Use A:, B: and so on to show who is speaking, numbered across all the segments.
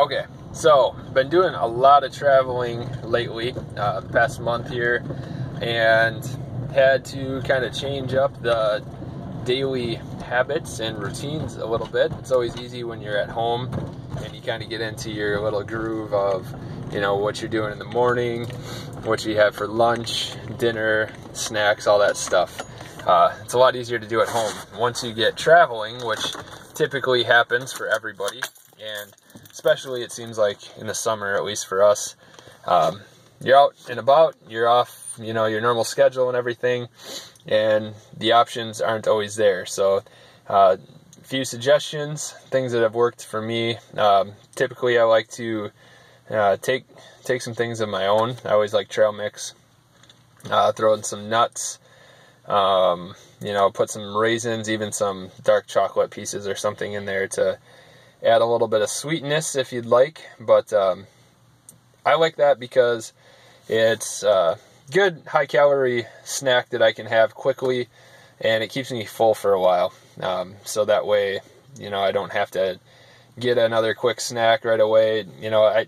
A: Okay, so been doing a lot of traveling lately, uh, past month here, and had to kind of change up the daily habits and routines a little bit. It's always easy when you're at home and you kind of get into your little groove of, you know, what you're doing in the morning, what you have for lunch, dinner, snacks, all that stuff. Uh, it's a lot easier to do at home. Once you get traveling, which typically happens for everybody, and especially it seems like in the summer, at least for us, um, you're out and about, you're off, you know, your normal schedule and everything, and the options aren't always there. So, uh, a few suggestions, things that have worked for me. Um, typically, I like to uh, take take some things of my own. I always like trail mix. Uh, throw in some nuts. Um, you know, put some raisins, even some dark chocolate pieces or something in there to add a little bit of sweetness if you'd like. But um, I like that because it's a good high calorie snack that I can have quickly and it keeps me full for a while. Um, so that way, you know, I don't have to get another quick snack right away. You know, I,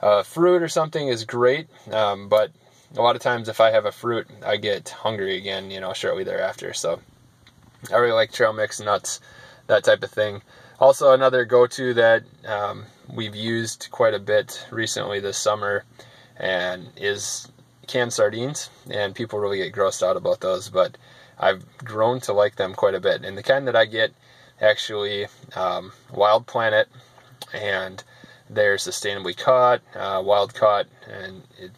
A: uh, fruit or something is great, um, but a lot of times if I have a fruit, I get hungry again, you know, shortly thereafter. So I really like trail mix nuts, that type of thing. Also, another go-to that um, we've used quite a bit recently this summer, and is canned sardines. And people really get grossed out about those, but I've grown to like them quite a bit. And the kind that I get, actually, um, Wild Planet, and they're sustainably caught, uh, wild caught, and it,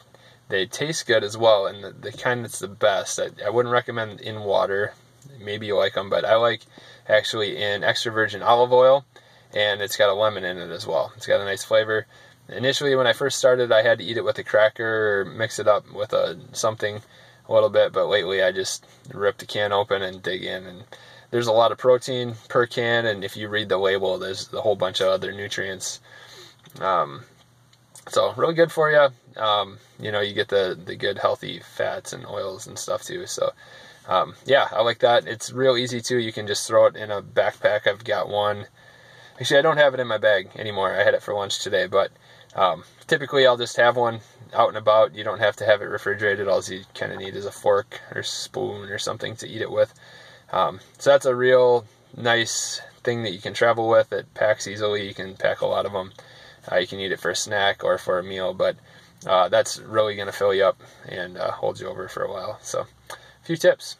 A: they taste good as well. And the, the kind that's the best, I, I wouldn't recommend in water. Maybe you like them, but I like actually in extra virgin olive oil, and it's got a lemon in it as well. It's got a nice flavor. Initially, when I first started, I had to eat it with a cracker or mix it up with a something a little bit, but lately I just rip the can open and dig in and there's a lot of protein per can and if you read the label there's a whole bunch of other nutrients um, so really good for you um, you know you get the the good healthy fats and oils and stuff too so um, yeah, I like that. It's real easy too. You can just throw it in a backpack. I've got one. Actually, I don't have it in my bag anymore. I had it for lunch today, but um, typically I'll just have one out and about. You don't have to have it refrigerated. All you kind of need is a fork or spoon or something to eat it with. Um, so that's a real nice thing that you can travel with. It packs easily. You can pack a lot of them. Uh, you can eat it for a snack or for a meal, but uh, that's really going to fill you up and uh, hold you over for a while. So a few tips.